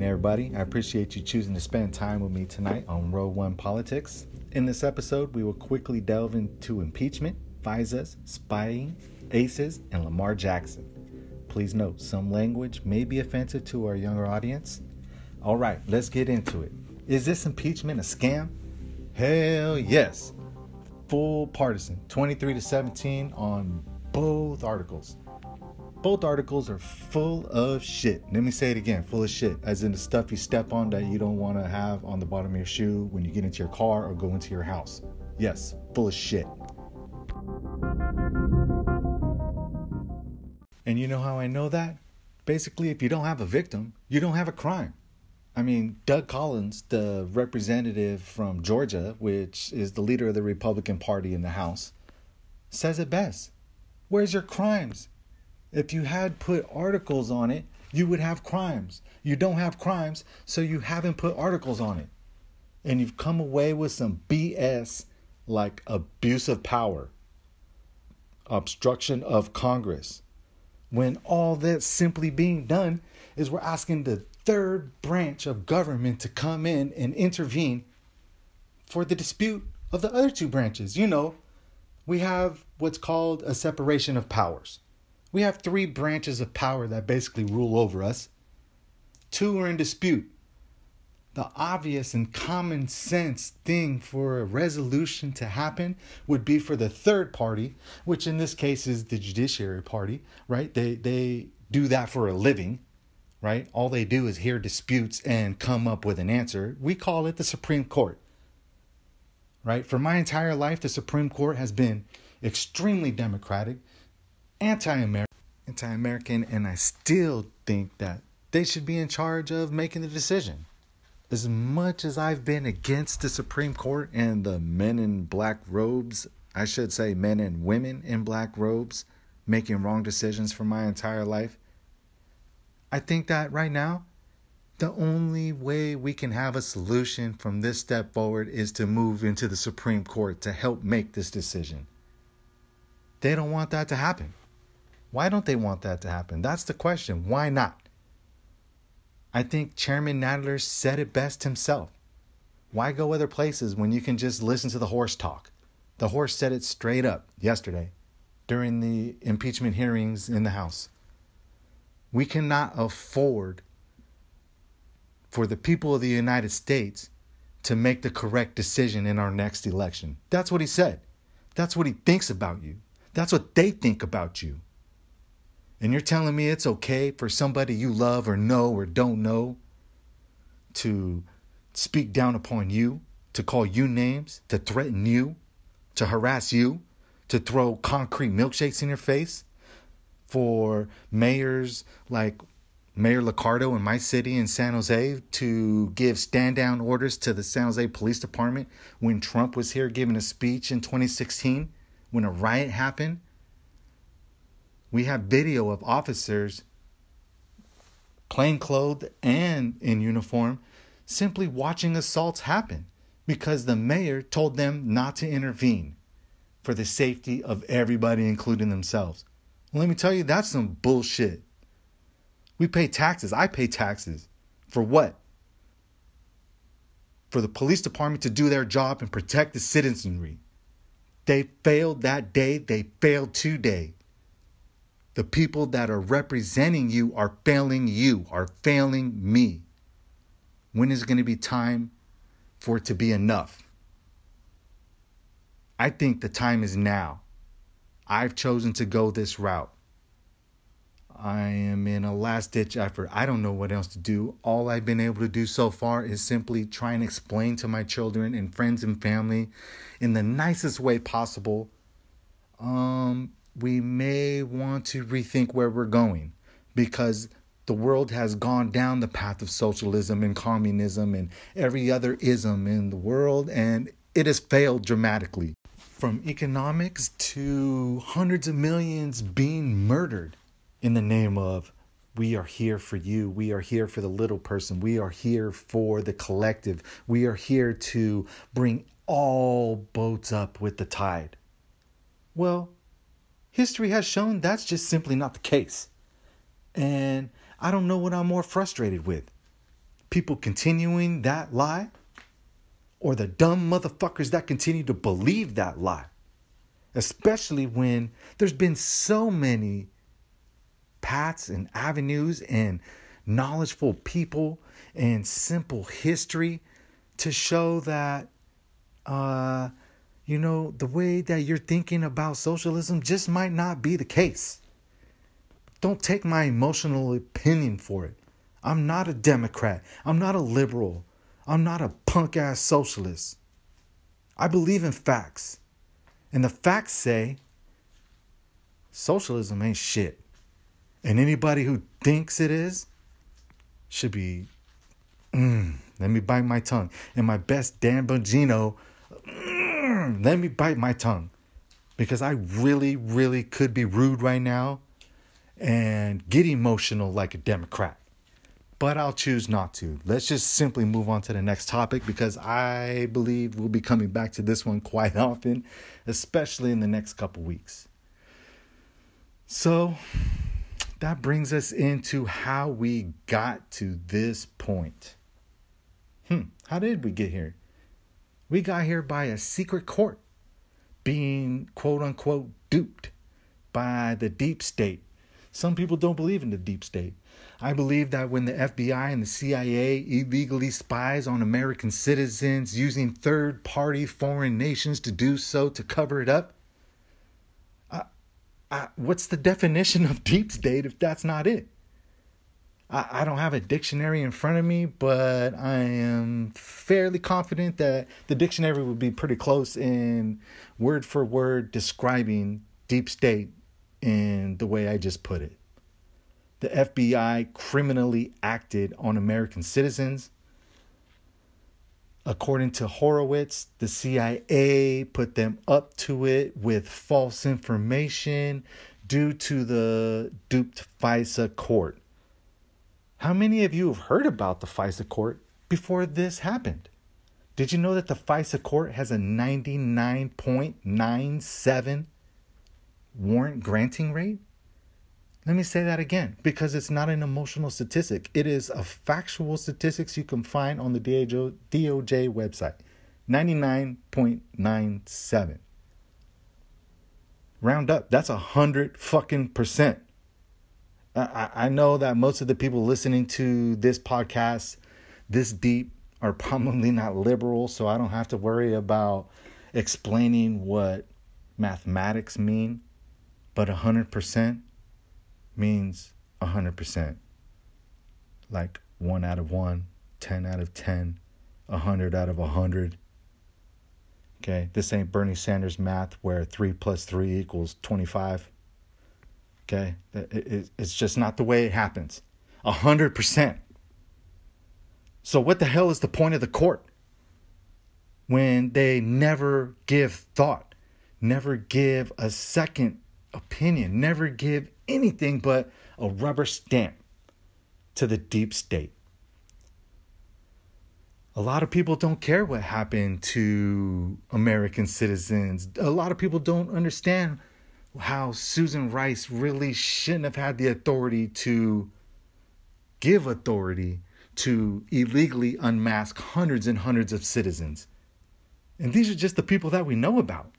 evening, everybody. I appreciate you choosing to spend time with me tonight on Row One Politics. In this episode, we will quickly delve into impeachment, FISAs, spying, ACEs, and Lamar Jackson. Please note, some language may be offensive to our younger audience. All right, let's get into it. Is this impeachment a scam? Hell yes. Full partisan, 23 to 17 on both articles. Both articles are full of shit. Let me say it again full of shit, as in the stuff you step on that you don't want to have on the bottom of your shoe when you get into your car or go into your house. Yes, full of shit. And you know how I know that? Basically, if you don't have a victim, you don't have a crime. I mean, Doug Collins, the representative from Georgia, which is the leader of the Republican Party in the House, says it best. Where's your crimes? If you had put articles on it, you would have crimes. You don't have crimes, so you haven't put articles on it. And you've come away with some BS like abuse of power, obstruction of Congress, when all that's simply being done is we're asking the third branch of government to come in and intervene for the dispute of the other two branches. You know, we have what's called a separation of powers. We have three branches of power that basically rule over us. Two are in dispute. The obvious and common sense thing for a resolution to happen would be for the third party, which in this case is the judiciary party, right? They they do that for a living, right? All they do is hear disputes and come up with an answer. We call it the Supreme Court. Right? For my entire life the Supreme Court has been extremely democratic anti-American, anti-American, and I still think that they should be in charge of making the decision. As much as I've been against the Supreme Court and the men in black robes, I should say men and women in black robes making wrong decisions for my entire life, I think that right now, the only way we can have a solution from this step forward is to move into the Supreme Court to help make this decision. They don't want that to happen. Why don't they want that to happen? That's the question. Why not? I think Chairman Nadler said it best himself. Why go other places when you can just listen to the horse talk? The horse said it straight up yesterday during the impeachment hearings in the House. We cannot afford for the people of the United States to make the correct decision in our next election. That's what he said. That's what he thinks about you. That's what they think about you. And you're telling me it's okay for somebody you love or know or don't know to speak down upon you, to call you names, to threaten you, to harass you, to throw concrete milkshakes in your face, for mayors like Mayor Liccardo in my city in San Jose to give stand down orders to the San Jose Police Department when Trump was here giving a speech in 2016 when a riot happened we have video of officers, plainclothed and in uniform, simply watching assaults happen because the mayor told them not to intervene for the safety of everybody, including themselves. Let me tell you, that's some bullshit. We pay taxes. I pay taxes. For what? For the police department to do their job and protect the citizenry. They failed that day. They failed today the people that are representing you are failing you, are failing me. When is it going to be time for it to be enough? I think the time is now. I've chosen to go this route. I am in a last ditch effort. I don't know what else to do. All I've been able to do so far is simply try and explain to my children and friends and family in the nicest way possible um, we may want to rethink where we're going because the world has gone down the path of socialism and communism and every other ism in the world, and it has failed dramatically. From economics to hundreds of millions being murdered in the name of we are here for you. We are here for the little person. We are here for the collective. We are here to bring all boats up with the tide. Well, history has shown that's just simply not the case. And I don't know what I'm more frustrated with people continuing that lie or the dumb motherfuckers that continue to believe that lie. Especially when there's been so many paths and avenues and knowledgeable people and simple history to show that uh you know the way that you're thinking about socialism just might not be the case. Don't take my emotional opinion for it. I'm not a democrat. I'm not a liberal. I'm not a punk ass socialist. I believe in facts. And the facts say socialism ain't shit. And anybody who thinks it is should be mm, let me bite my tongue. And my best Dan Bongino, mm, let me bite my tongue. Because I really, really could be rude right now and get emotional like a Democrat. But I'll choose not to. Let's just simply move on to the next topic because I believe we'll be coming back to this one quite often, especially in the next couple weeks. So that brings us into how we got to this point. Hmm, how did we get here? We got here by a secret court being quote unquote duped by the deep state. Some people don't believe in the deep state. I believe that when the FBI and the CIA illegally spies on American citizens using third party foreign nations to do so to cover it up, what's the definition of deep state if that's not it? I, I don't have a dictionary in front of me, but I am fairly confident that the dictionary would be pretty close in word for word describing deep state in the way I just put it. The FBI criminally acted on American citizens. According to Horowitz, the CIA put them up to it with false information due to the duped FISA court. How many of you have heard about the FISA court before this happened? Did you know that the FISA court has a 99.97 warrant granting rate? Let me say that again because it's not an emotional statistic. It is a factual statistics you can find on the DOJ website. 99.97. Round up, that's a hundred fucking percent. I, I know that most of the people listening to this podcast this deep are probably not liberal, so I don't have to worry about explaining what mathematics mean. But 100% means 100%. Like 1 out of 1, 10 out of 10, 100 out of 100. Okay, this ain't Bernie Sanders math where 3 plus 3 equals 25. Okay, it's just not the way it happens. A hundred percent. So what the hell is the point of the court when they never give thought, never give a second opinion, never give anything but a rubber stamp to the deep state? A lot of people don't care what happened to American citizens. A lot of people don't understand how Susan Rice really shouldn't have had the authority to give authority to illegally unmask hundreds and hundreds of citizens. And these are just the people that we know about.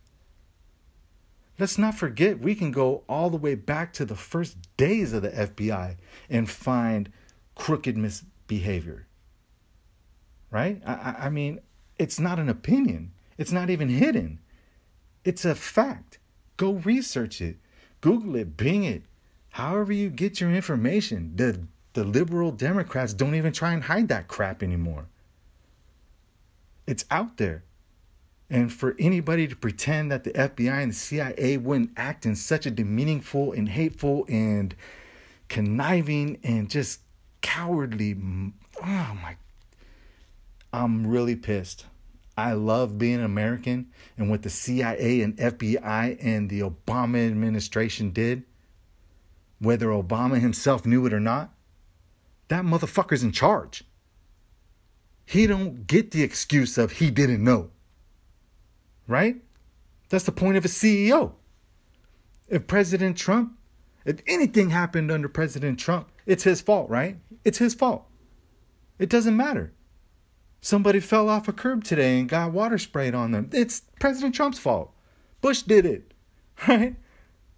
Let's not forget, we can go all the way back to the first days of the FBI and find crooked misbehavior. Right? I, I mean, it's not an opinion, it's not even hidden, it's a fact. Go research it. Google it, Bing it. However you get your information. The the liberal Democrats don't even try and hide that crap anymore. It's out there. And for anybody to pretend that the FBI and the CIA wouldn't act in such a demeaningful and hateful and conniving and just cowardly, oh my, I'm really pissed. I love being American and what the CIA and FBI and the Obama administration did, whether Obama himself knew it or not, that motherfucker's in charge. He don't get the excuse of he didn't know. Right? That's the point of a CEO. If President Trump, if anything happened under President Trump, it's his fault, right? It's his fault. It doesn't matter. Somebody fell off a curb today and got water sprayed on them. It's President Trump's fault. Bush did it. Right?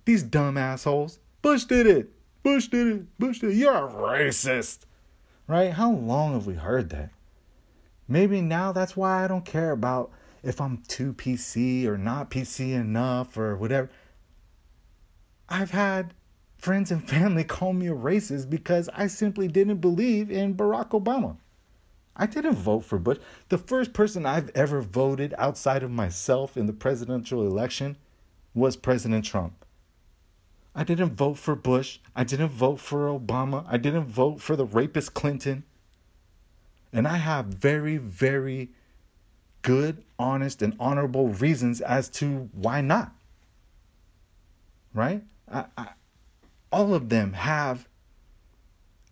These dumb assholes. Bush did it. Bush did it. Bush did it. You're a racist. Right? How long have we heard that? Maybe now that's why I don't care about if I'm too PC or not PC enough or whatever. I've had friends and family call me a racist because I simply didn't believe in Barack Obama. I didn't vote for Bush. The first person I've ever voted outside of myself in the presidential election was President Trump. I didn't vote for Bush. I didn't vote for Obama. I didn't vote for the rapist Clinton. And I have very, very good, honest, and honorable reasons as to why not. Right? I, I, all of them have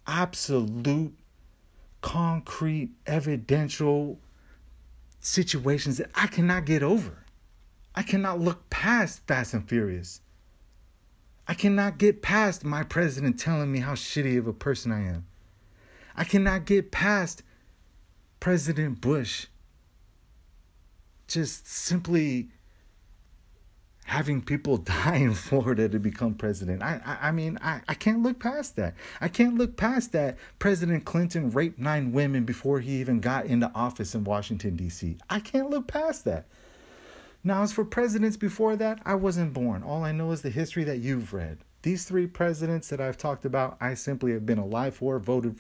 absolute, concrete, evidential situations that I cannot get over. I cannot look past Fast and Furious. I cannot get past my president telling me how shitty of a person I am. I cannot get past President Bush just simply having people die in Florida to become president. I, I, I mean, I, I can't look past that. I can't look past that President Clinton raped nine women before he even got into office in Washington, D.C. I can't look past that. Now, as for presidents before that, I wasn't born. All I know is the history that you've read. These three presidents that I've talked about, I simply have been alive for, voted,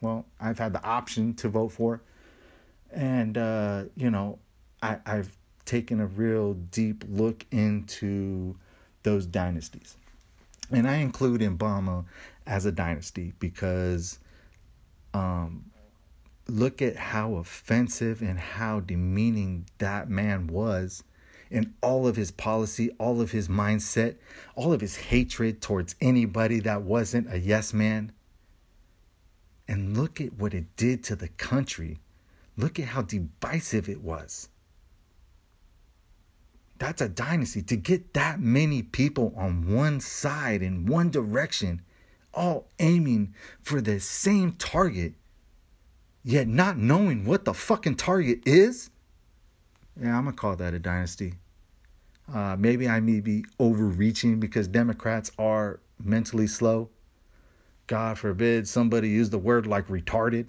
well, I've had the option to vote for. And, uh, you know, I, I've taken a real deep look into those dynasties. And I include Obama as a dynasty because um, look at how offensive and how demeaning that man was in all of his policy, all of his mindset, all of his hatred towards anybody that wasn't a yes man. And look at what it did to the country. Look at how divisive it was. That's a dynasty. To get that many people on one side in one direction, all aiming for the same target yet not knowing what the fucking target is, yeah, I'm gonna call that a dynasty. Uh, maybe I may be overreaching because Democrats are mentally slow. God forbid somebody use the word like retarded.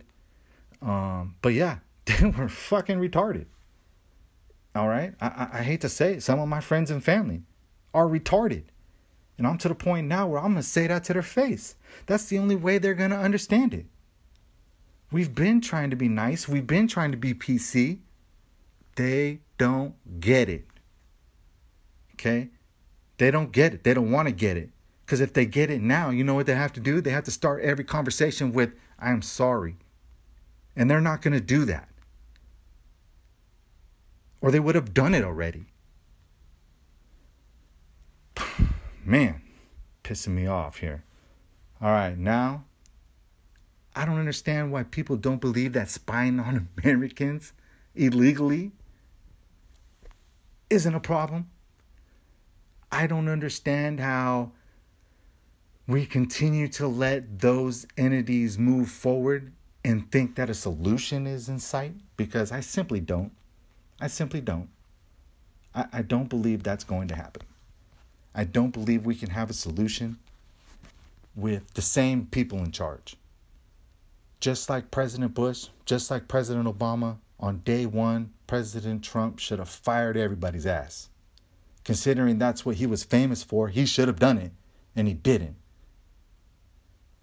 Um, but yeah, they were fucking retarded. All right, I, I, hate to say it, some of my friends and family are retarded. And I'm to the point now where I'm gonna say that to their face. That's the only way they're gonna understand it. We've been trying to be nice. We've been trying to be PC. They don't get it. Okay? They don't get it. They don't want to get it. Because if they get it now, you know what they have to do? They have to start every conversation with, I am sorry. And they're not going to do that. Or they would have done it already. Man, pissing me off here. All right, now I don't understand why people don't believe that spying on Americans illegally isn't a problem. I don't understand how we continue to let those entities move forward and think that a solution is in sight because I simply don't. I simply don't. I, I don't believe that's going to happen. I don't believe we can have a solution with the same people in charge just like President Bush, just like President Obama, on day one, President Trump should have fired everybody's ass. Considering that's what he was famous for, he should have done it, and he didn't.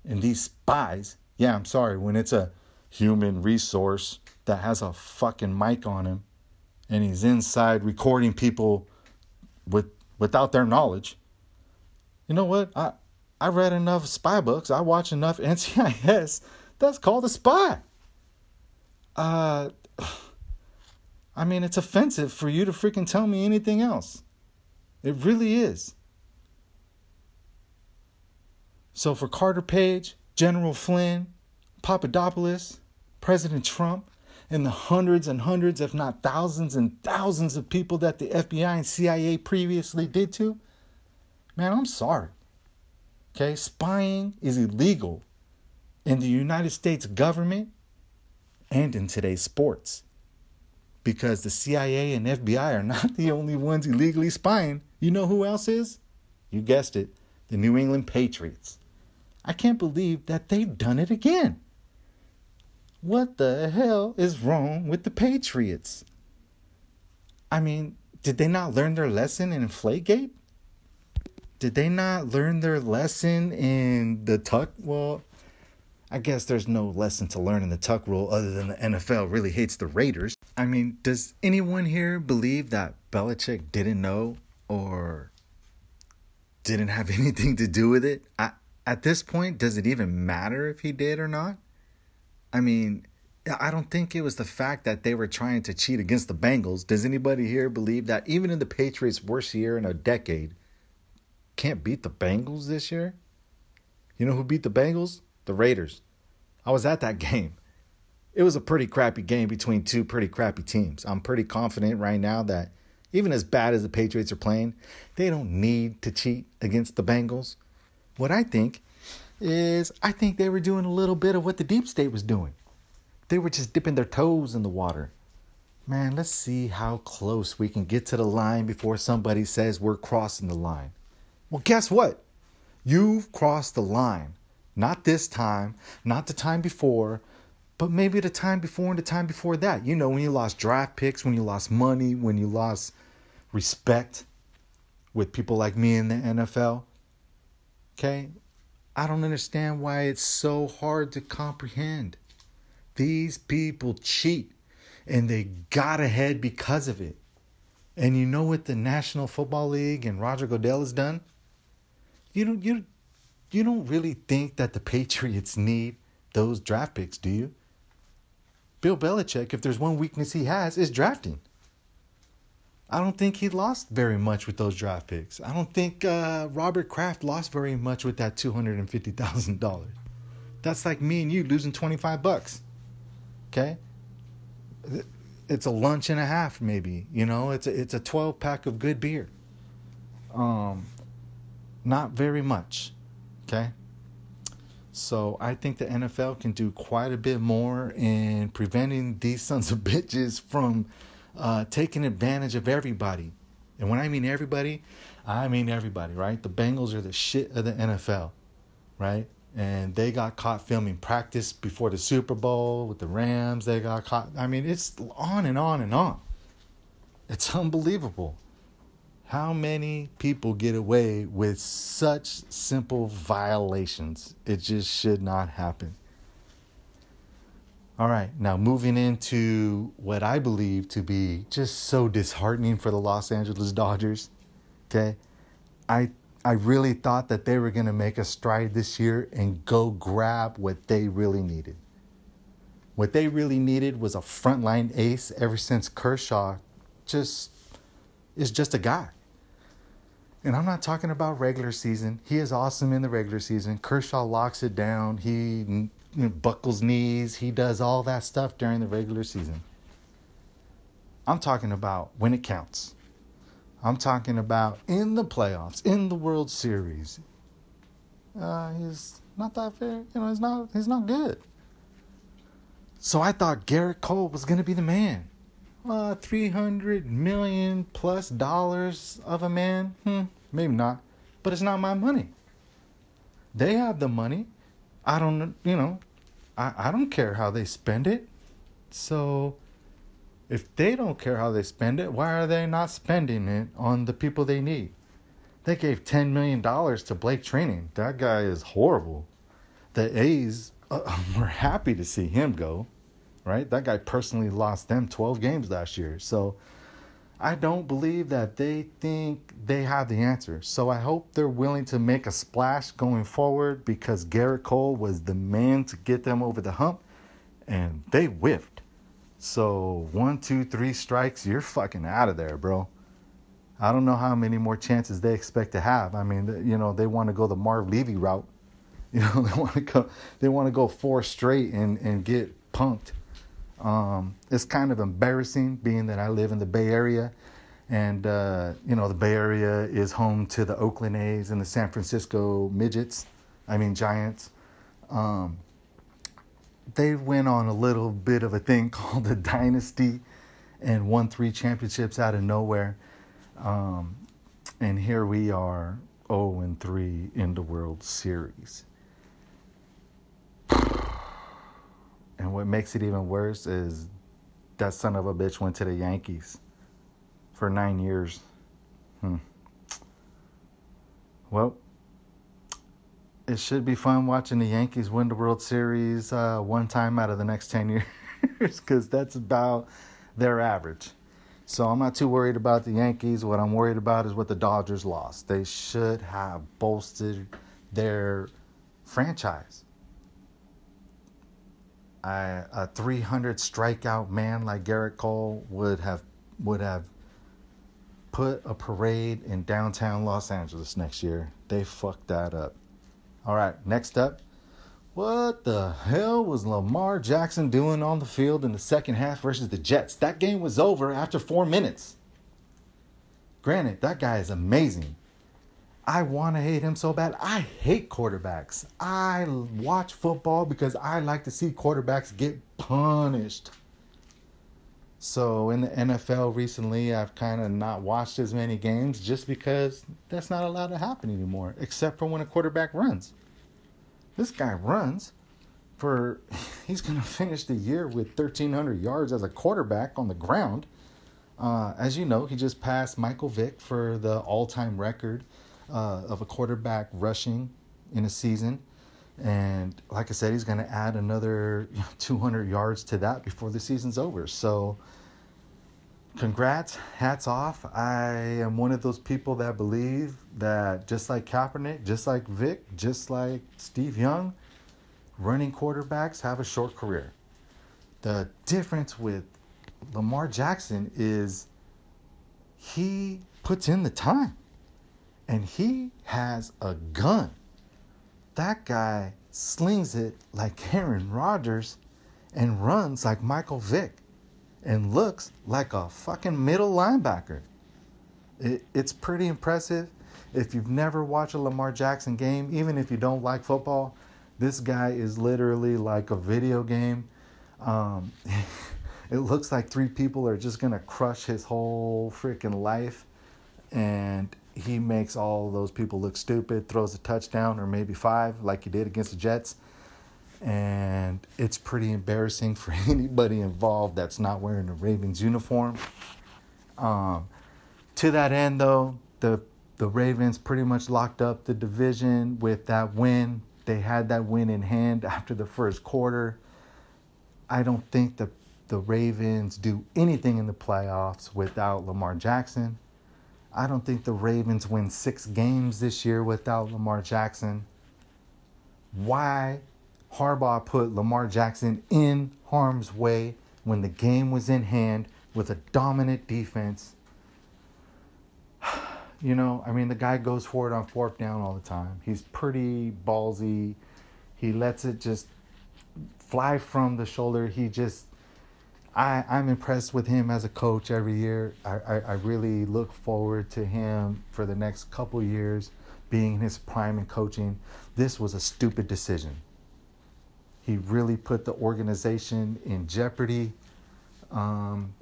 And these spies, yeah, I'm sorry, when it's a human resource that has a fucking mic on him and he's inside recording people with without their knowledge. You know what? I I read enough spy books. I watch enough NCIS that's called a spy. Uh, I mean, it's offensive for you to freaking tell me anything else. It really is. So for Carter Page, General Flynn, Papadopoulos, President Trump, and the hundreds and hundreds, if not thousands and thousands of people that the FBI and CIA previously did to, man, I'm sorry. Okay, spying is illegal in the United States government and in today's sports. Because the CIA and FBI are not the only ones illegally spying. You know who else is? You guessed it, the New England Patriots. I can't believe that they've done it again. What the hell is wrong with the Patriots? I mean, did they not learn their lesson in Inflategate? Did they not learn their lesson in the tuck? Well, I guess there's no lesson to learn in the tuck rule other than the NFL really hates the Raiders. I mean, does anyone here believe that Belichick didn't know or didn't have anything to do with it? I, at this point, does it even matter if he did or not? I mean, I don't think it was the fact that they were trying to cheat against the Bengals. Does anybody here believe that even in the Patriots' worst year in a decade, can't beat the Bengals this year? You know who beat the Bengals? The Raiders. I was at that game. It was a pretty crappy game between two pretty crappy teams. I'm pretty confident right now that even as bad as the Patriots are playing, they don't need to cheat against the Bengals. What I think is I think they were doing a little bit of what the deep state was doing. They were just dipping their toes in the water. Man, let's see how close we can get to the line before somebody says we're crossing the line. Well, guess what? You've crossed the line. Not this time, not the time before, but maybe the time before and the time before that. You know, when you lost draft picks, when you lost money, when you lost respect with people like me in the NFL. Okay? I don't understand why it's so hard to comprehend. These people cheat and they got ahead because of it. And you know what the National Football League and Roger Goodell has done? You don't you you don't really think that the Patriots need those draft picks, do you? Bill Belichick, if there's one weakness he has, is drafting. I don't think he lost very much with those draft picks. I don't think uh, Robert Kraft lost very much with that two hundred and fifty thousand dollars. That's like me and you losing twenty five bucks. Okay, it's a lunch and a half, maybe. You know, it's a it's a twelve pack of good beer. Um, not very much. Okay. So I think the NFL can do quite a bit more in preventing these sons of bitches from uh, taking advantage of everybody. And when I mean everybody, I mean everybody, right? The Bengals are the shit of the NFL, right? And they got caught filming practice before the Super Bowl with the Rams. They got caught. I mean, it's on and on and on. It's unbelievable. How many people get away with such simple violations? It just should not happen. All right, now moving into what I believe to be just so disheartening for the Los Angeles Dodgers. Okay, I I really thought that they were going to make a stride this year and go grab what they really needed. What they really needed was a frontline ace ever since Kershaw just is just a guy. And I'm not talking about regular season. He is awesome in the regular season. Kershaw locks it down. He buckles knees. He does all that stuff during the regular season. I'm talking about when it counts. I'm talking about in the playoffs, in the World Series. Uh, he's not that fair. You know, he's not. He's not good. So I thought Gerrit Cole was gonna be the man. Uh, three hundred million plus dollars of a man. Hmm, maybe not, but it's not my money. They have the money. I don't, you know, I, I don't care how they spend it. So if they don't care how they spend it, why are they not spending it on the people they need? They gave $10 million to Blake Treinen. That guy is horrible. The A's uh, were happy to see him go, right? That guy personally lost them 12 games last year. So I don't believe that they think they have the answer. So I hope they're willing to make a splash going forward because Gerrit Cole was the man to get them over the hump and they whiffed. So one, two, three strikes, you're fucking out of there, bro. I don't know how many more chances they expect to have. I mean, you know, they want to go the Marv Levy route. You know, they want to go they want to go four straight and and get punked. Um, it's kind of embarrassing being that I live in the Bay Area. And, uh, you know, the Bay Area is home to the Oakland A's and the San Francisco Midgets, I mean, Giants. Um, they went on a little bit of a thing called the dynasty and won three championships out of nowhere. Um, and here we are, 0 and 3 in the World Series. And what makes it even worse is that son of a bitch went to the Yankees for nine years. Hmm. Well, it should be fun watching the Yankees win the World Series uh, one time out of the next 10 years because that's about their average. So I'm not too worried about the Yankees. What I'm worried about is what the Dodgers lost. They should have bolstered their franchise. I, a 300 strikeout man like Gerrit Cole would have would have put a parade in downtown Los Angeles next year. They fucked that up. All right, next up. What the hell was Lamar Jackson doing on the field in the second half versus the Jets? That game was over after four minutes. Granted, that guy is amazing. I want to hate him so bad. I hate quarterbacks. I watch football because I like to see quarterbacks get punished. So in the NFL recently, I've kind of not watched as many games just because that's not allowed to happen anymore, except for when a quarterback runs. This guy runs for, he's going to finish the year with 1,300 yards as a quarterback on the ground. Uh, as you know, he just passed Michael Vick for the all time record uh, of a quarterback rushing in a season. And like I said, he's going to add another 200 yards to that before the season's over. So, congrats, hats off. I am one of those people that believe that just like Kaepernick, just like Vick, just like Steve Young, running quarterbacks have a short career. The difference with Lamar Jackson is he puts in the time and he has a gun. That guy slings it like Aaron Rodgers and runs like Michael Vick and looks like a fucking middle linebacker. It, it's pretty impressive. If you've never watched a Lamar Jackson game, even if you don't like football, this guy is literally like a video game. Um, it looks like three people are just gonna crush his whole freaking life, and he makes all those people look stupid. Throws a touchdown or maybe five, like he did against the Jets and it's pretty embarrassing for anybody involved that's not wearing a Ravens uniform. Um, to that end, though, the the Ravens pretty much locked up the division with that win. They had that win in hand after the first quarter. I don't think the the Ravens do anything in the playoffs without Lamar Jackson. I don't think the Ravens win six games this year without Lamar Jackson. Why Harbaugh put Lamar Jackson in harm's way when the game was in hand with a dominant defense. You know, I mean, the guy goes for it on fourth down all the time. He's pretty ballsy. He lets it just fly from the shoulder. He just, I, I'm impressed with him as a coach every year. I, I, I really look forward to him for the next couple years being in his prime and coaching. This was a stupid decision. He really put the organization in jeopardy. Um,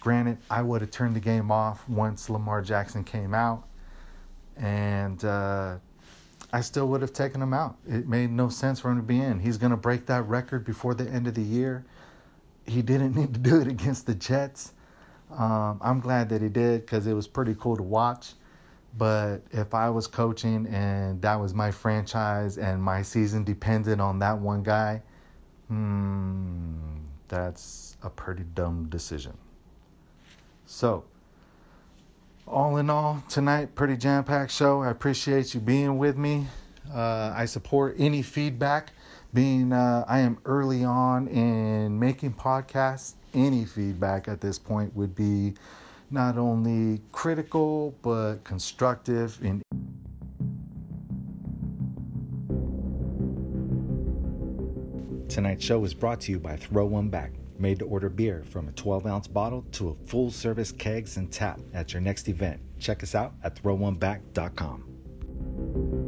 granted, I would have turned the game off once Lamar Jackson came out, and uh, I still would have taken him out. It made no sense for him to be in. He's going to break that record before the end of the year. He didn't need to do it against the Jets. Um, I'm glad that he did because it was pretty cool to watch. But if I was coaching and that was my franchise and my season depended on that one guy, Hmm, that's a pretty dumb decision. So, all in all, tonight, pretty jam packed show. I appreciate you being with me. Uh, I support any feedback. Being uh, I am early on in making podcasts, any feedback at this point would be not only critical but constructive Tonight's show is brought to you by Throw One Back, made to order beer from a 12 ounce bottle to a full service kegs and tap at your next event. Check us out at throwoneback.com.